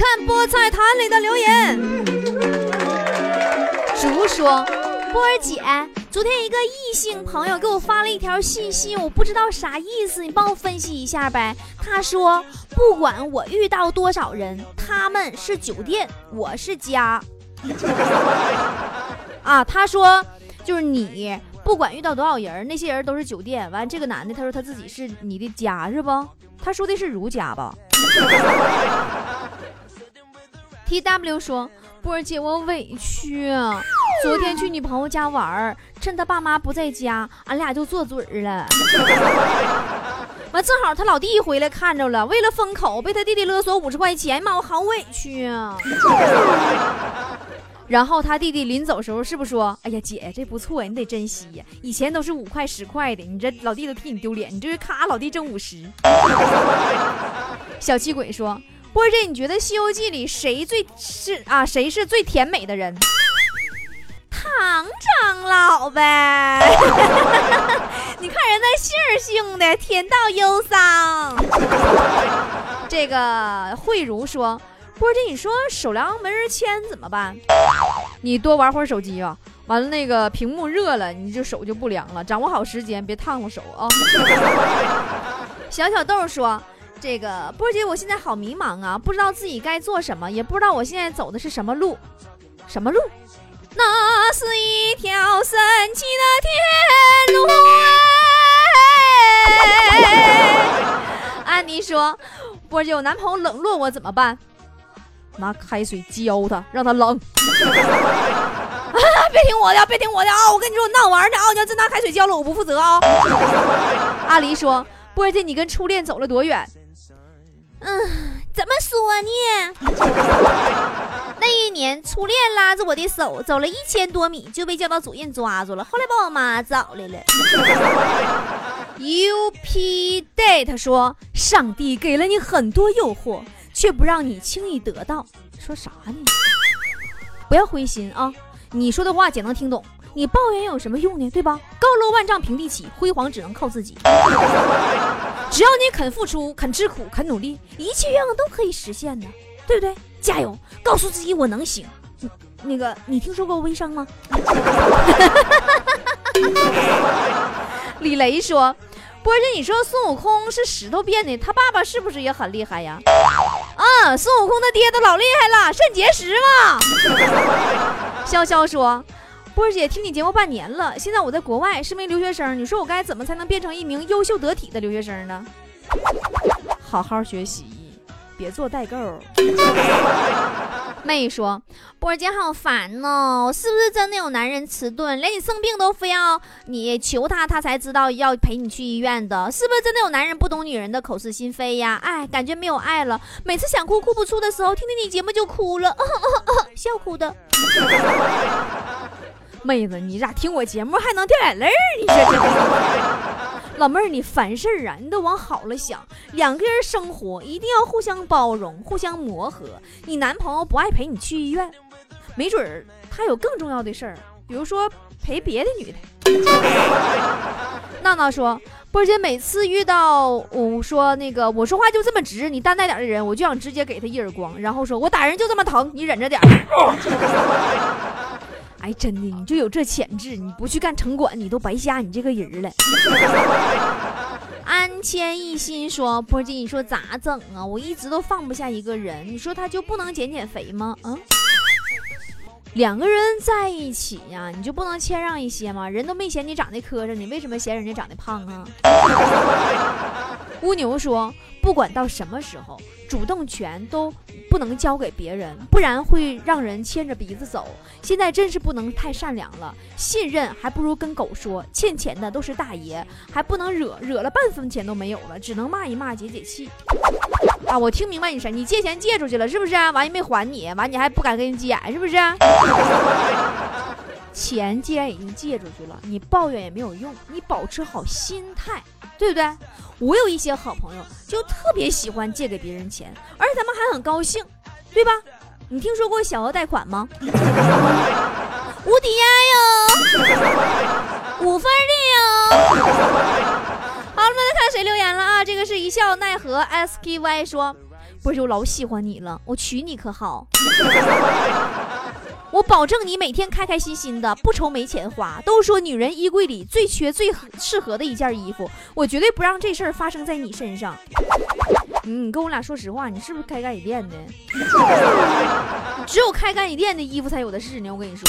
看菠菜坛里的留言。竹说：“波儿姐，昨天一个异性朋友给我发了一条信息，我不知道啥意思，你帮我分析一下呗。”他说：“不管我遇到多少人，他们是酒店，我是家。”啊，他说就是你。不管遇到多少人，那些人都是酒店。完，这个男的他说他自己是你的家，是不？他说的是儒家吧？T W 说，波儿姐，我委屈！昨天去你朋友家玩儿，趁他爸妈不在家，俺俩就做嘴儿了。完，正好他老弟回来看着了，为了封口，被他弟弟勒索五十块钱，妈，我好委屈啊！然后他弟弟临走时候是不是说：“哎呀，姐，这不错呀，你得珍惜呀。以前都是五块十块的，你这老弟都替你丢脸，你这是咔，老弟挣五十。”小气鬼说：“波姐，你觉得《西游记》里谁最是啊？谁是最甜美的人？唐长老呗。你看人家姓儿姓的，甜到忧伤。”这个慧茹说。波姐，你说手凉没人牵怎么办？你多玩会儿手机吧，完了那个屏幕热了，你就手就不凉了。掌握好时间，别烫了手啊。小小豆说：“这个波姐，我现在好迷茫啊，不知道自己该做什么，也不知道我现在走的是什么路。什么路？那是一条神奇的天路。”安妮说：“波姐，我男朋友冷落我怎么办？”拿开水浇他，让他冷。别听我的，别听我的啊！我跟你说，闹玩呢啊！你要真拿开水浇了，我不负责啊！阿离说：“波姐，你跟初恋走了多远？”嗯，怎么说呢？那一年，初恋拉着我的手走了一千多米，就被教导主任抓住了，后来把我妈找来了。U P Date 说：“上帝给了你很多诱惑。”却不让你轻易得到，说啥呢？不要灰心啊！你说的话姐能听懂，你抱怨有什么用呢？对吧？高楼万丈平地起，辉煌只能靠自己。只要你肯付出、肯吃苦、肯努力，一切愿望都可以实现的，对不对？加油，告诉自己我能行。那个，你听说过微商吗？李雷说。波姐，你说孙悟空是石头变的，他爸爸是不是也很厉害呀？啊，孙悟空他爹都老厉害了，肾结石嘛。潇潇说，波姐听你节目半年了，现在我在国外是名留学生，你说我该怎么才能变成一名优秀得体的留学生呢？好好学习，别做代购。妹说：“波姐好烦哦，是不是真的有男人迟钝，连你生病都非要你求他，他才知道要陪你去医院的？是不是真的有男人不懂女人的口是心非呀？哎，感觉没有爱了，每次想哭哭不出的时候，听听你节目就哭了，笑哭的。妹子，你咋听我节目还能掉眼泪儿？你说这。”老妹儿，你烦事儿啊？你都往好了想，两个人生活一定要互相包容、互相磨合。你男朋友不爱陪你去医院，没准儿他有更重要的事儿，比如说陪别的女的。娜娜说：“波姐，每次遇到我说那个我说话就这么直，你担待点的人，我就想直接给他一耳光，然后说我打人就这么疼，你忍着点儿。”哎，真的，你就有这潜质，你不去干城管，你都白瞎你这个人了。安谦一心说：“波姐，你说咋整啊？我一直都放不下一个人，你说他就不能减减肥吗？嗯，两个人在一起呀，你就不能谦让一些吗？人都没嫌你长得磕碜，你为什么嫌人家长得胖啊？” 乌牛说：“不管到什么时候。”主动权都不能交给别人，不然会让人牵着鼻子走。现在真是不能太善良了，信任还不如跟狗说。欠钱的都是大爷，还不能惹，惹了半分钱都没有了，只能骂一骂解解气。啊，我听明白你啥？你借钱借出去了是不是？完也没还你，完你还不敢跟人急眼是不是？钱既然已经借出去了，你抱怨也没有用，你保持好心态，对不对？我有一些好朋友，就特别喜欢借给别人钱，而且他们还很高兴，对吧？你听说过小额贷款吗？无抵押哟，五分的哟。好了，我们来看谁留言了啊？这个是一笑奈何 SKY 说。不是，我老喜欢你了，我娶你可好？我保证你每天开开心心的，不愁没钱花。都说女人衣柜里最缺、最适合的一件衣服，我绝对不让这事儿发生在你身上。嗯，跟我俩说实话，你是不是开干洗店的？只有开干洗店的衣服才有的是呢。我跟你说，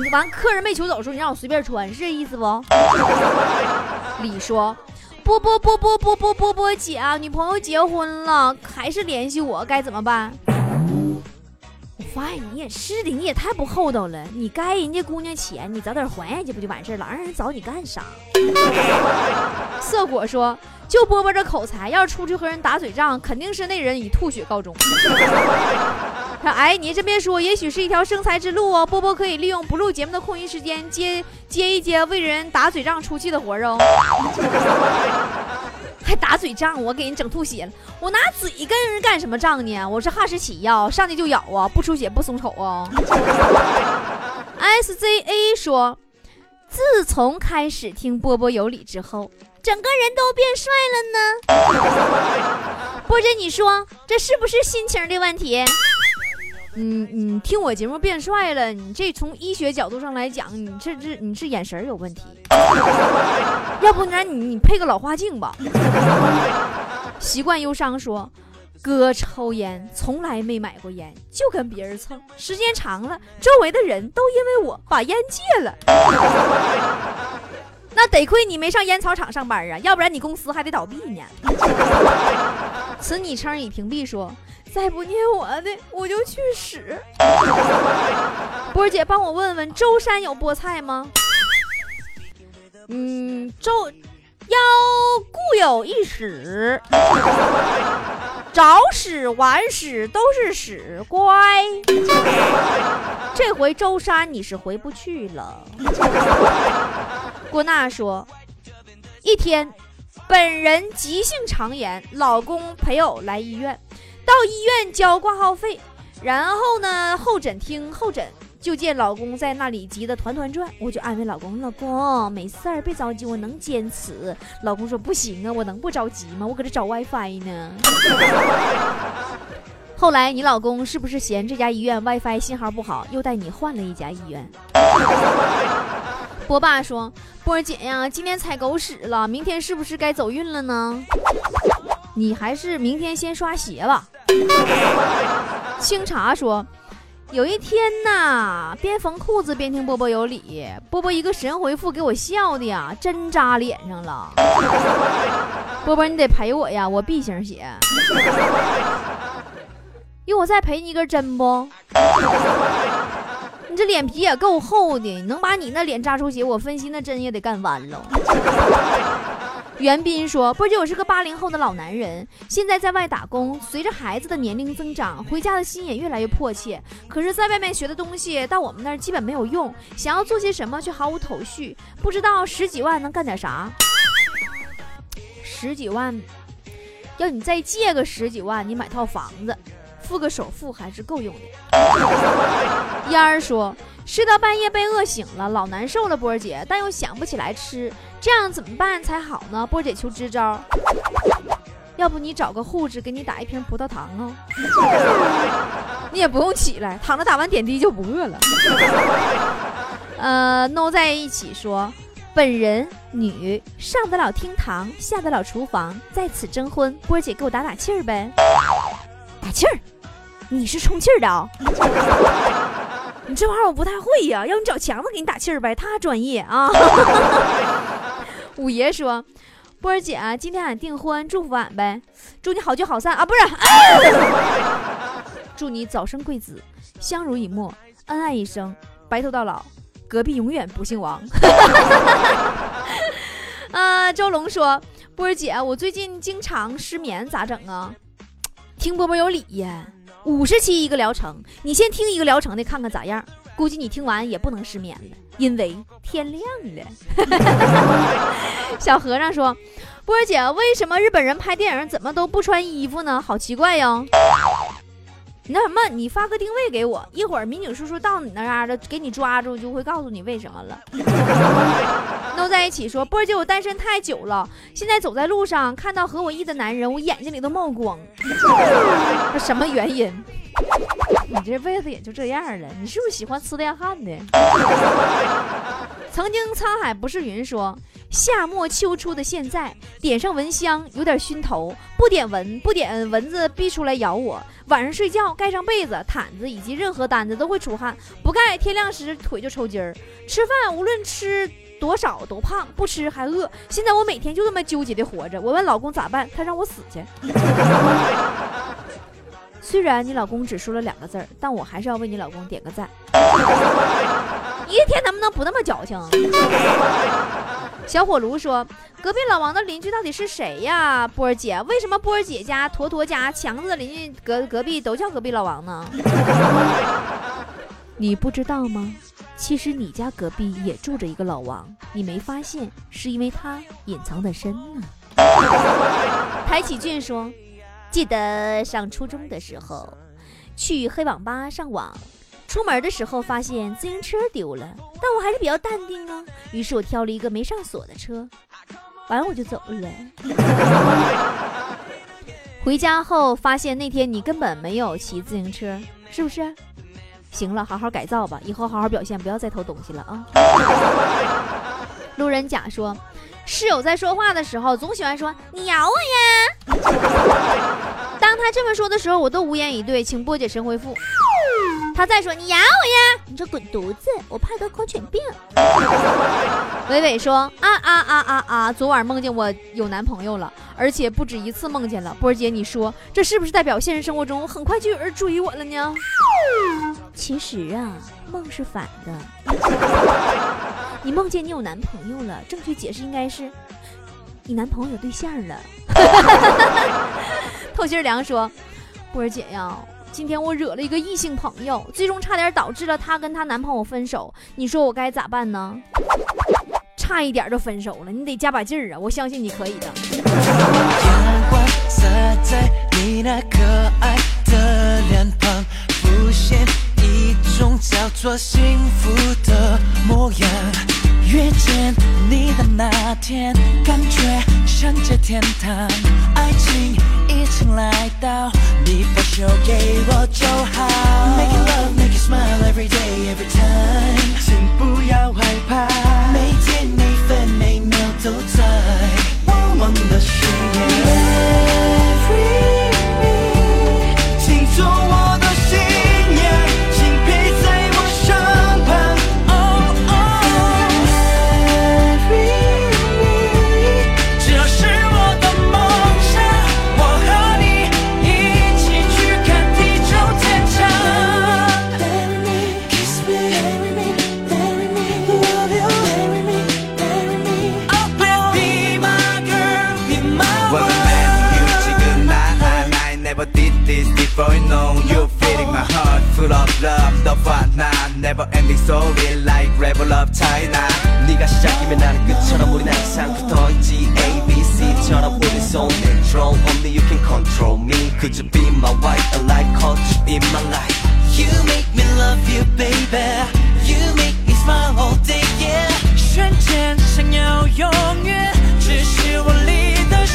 你完客人没求走的时候，你让我随便穿，是这意思不？李说，波波波波波波波波姐啊，女朋友结婚了，还是联系我，该怎么办？发现你也是的，你也太不厚道了。你该人家姑娘钱，你早点还人家不就完事了？让人找你干啥？色果说，就波波这口才，要是出去和人打嘴仗，肯定是那人以吐血告终。哎，你这边说，也许是一条生财之路哦。波波可以利用不录节目的空余时间，接接一接为人打嘴仗出气的活儿哦。还打嘴仗，我给人整吐血了。我拿嘴跟人干什么仗呢？我是哈士奇呀，上去就咬啊，不出血不松口啊。SZA 说，自从开始听波波有理之后，整个人都变帅了呢。波姐，你说这是不是心情的问题？嗯，你听我节目变帅了，你这从医学角度上来讲，你这这你是眼神有问题。要不然你你配个老花镜吧。习惯忧伤说，哥抽烟从来没买过烟，就跟别人蹭，时间长了，周围的人都因为我把烟戒了。那得亏你没上烟草厂上班啊，要不然你公司还得倒闭呢。此昵称已屏蔽说。再不念我的，我就去死。波儿姐，帮我问问舟山有菠菜吗？嗯，舟要固有一屎，早屎晚屎都是屎，乖。这回舟山你是回不去了。郭娜说，一天，本人急性肠炎，老公陪偶来医院。到医院交挂号费，然后呢，候诊厅候诊，就见老公在那里急得团团转，我就安慰老公：“老公没事儿，别着急，我能坚持。”老公说：“不行啊，我能不着急吗？我搁这找 WiFi 呢。”后来你老公是不是嫌这家医院 WiFi 信号不好，又带你换了一家医院？波爸说：“波姐呀，今天踩狗屎了，明天是不是该走运了呢？”你还是明天先刷鞋吧。清茶说，有一天呐，边缝裤子边听波波有理，波波一个神回复，给我笑的呀，针扎脸上了。波波，你得赔我呀，我 B 型血。有我再赔你一根针不？这脸皮也够厚的，能把你那脸扎出血，我分析那针也得干弯了。袁斌说：“波姐，我是个八零后的老男人，现在在外打工。随着孩子的年龄增长，回家的心也越来越迫切。可是，在外面学的东西到我们那儿基本没有用，想要做些什么却毫无头绪，不知道十几万能干点啥。十几万，要你再借个十几万，你买套房子，付个首付还是够用的。”燕儿说。睡到半夜被饿醒了，老难受了，波儿姐，但又想不起来吃，这样怎么办才好呢？波儿姐求支招。要不你找个护士给你打一瓶葡萄糖啊？你也不用起来，躺着打完点滴就不饿了。呃，no 在一起说，本人女，上得了厅堂，下得了厨房，在此征婚，波儿姐给我打打气儿呗。打气儿？你是充气儿的啊？你这玩意儿我不太会呀，要你找强子给你打气儿呗，他专业啊。五爷说：“波儿姐，今天俺订婚，祝福俺呗，祝你好聚好散啊，不是，祝你早生贵子，相濡以沫，恩爱一生，白头到老，隔壁永远不姓王。”啊，周龙说：“波儿姐，我最近经常失眠，咋整啊？听波波有理呀。”五十期一个疗程，你先听一个疗程的看看咋样？估计你听完也不能失眠了，因为天亮了。小和尚说：“波儿姐，为什么日本人拍电影怎么都不穿衣服呢？好奇怪哟！”你那什么，你发个定位给我，一会儿民警叔叔到你那儿的，给你抓住，就会告诉你为什么了。弄在一起说，波儿姐，我单身太久了，现在走在路上看到和我意的男人，我眼睛里都冒光。什么原因？你这辈子也就这样了，你是不是喜欢吃电焊的？曾经沧海不是云说，夏末秋初的现在，点上蚊香有点熏头，不点蚊不点蚊子逼出来咬我。晚上睡觉盖上被子、毯子以及任何单子都会出汗，不盖天亮时腿就抽筋儿。吃饭无论吃多少都胖，不吃还饿。现在我每天就这么纠结的活着。我问老公咋办，他让我死去。虽然你老公只说了两个字儿，但我还是要为你老公点个赞。一天能不能不那么矫情？小火炉说：“隔壁老王的邻居到底是谁呀？”波儿姐，为什么波儿姐家、坨坨家、强子的邻居隔隔壁都叫隔壁老王呢？你不知道吗？其实你家隔壁也住着一个老王，你没发现，是因为他隐藏的深呢。台启俊说。记得上初中的时候，去黑网吧上网，出门的时候发现自行车丢了，但我还是比较淡定啊。于是我挑了一个没上锁的车，完了我就走了。回家后发现那天你根本没有骑自行车，是不是？行了，好好改造吧，以后好好表现，不要再偷东西了啊。路人甲说。室友在说话的时候，总喜欢说“你咬我呀”。当他这么说的时候，我都无言以对，请波姐神回复。他再说“你咬我呀”，你说滚犊子，我怕得狂犬病。伟伟说：“啊啊啊啊啊！昨晚梦见我有男朋友了，而且不止一次梦见了。波姐，你说这是不是代表现实生活中很快就有人追我了呢？”其实啊，梦是反的。你梦见你有男朋友了，正确解释应该是你男朋友有对象了。透心凉说：“波儿姐呀，今天我惹了一个异性朋友，最终差点导致了她跟她男朋友分手。你说我该咋办呢？差一点就分手了，你得加把劲儿啊！我相信你可以的。”叫做幸福的模样。遇见你的那天，感觉像在天堂。爱情已经来到，你把手给我就 me Could you be my wife? I like caught you in my life You make me love you baby You make me smile all day yeah 瞬间想要永远只是我离的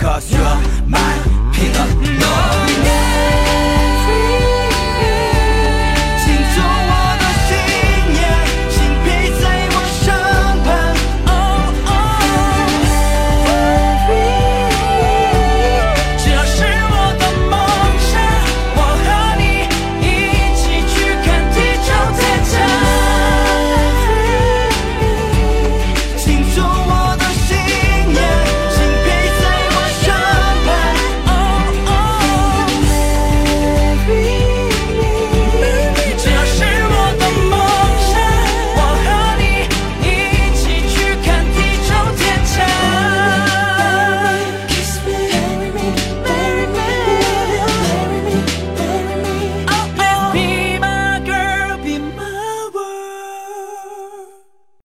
Cause you